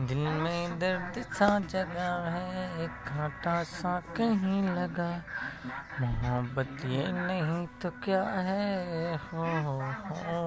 दिल में दर्द सा जगा है एक कांटा सा कहीं लगा मोहब्बत ये नहीं तो क्या है हो, हो, हो।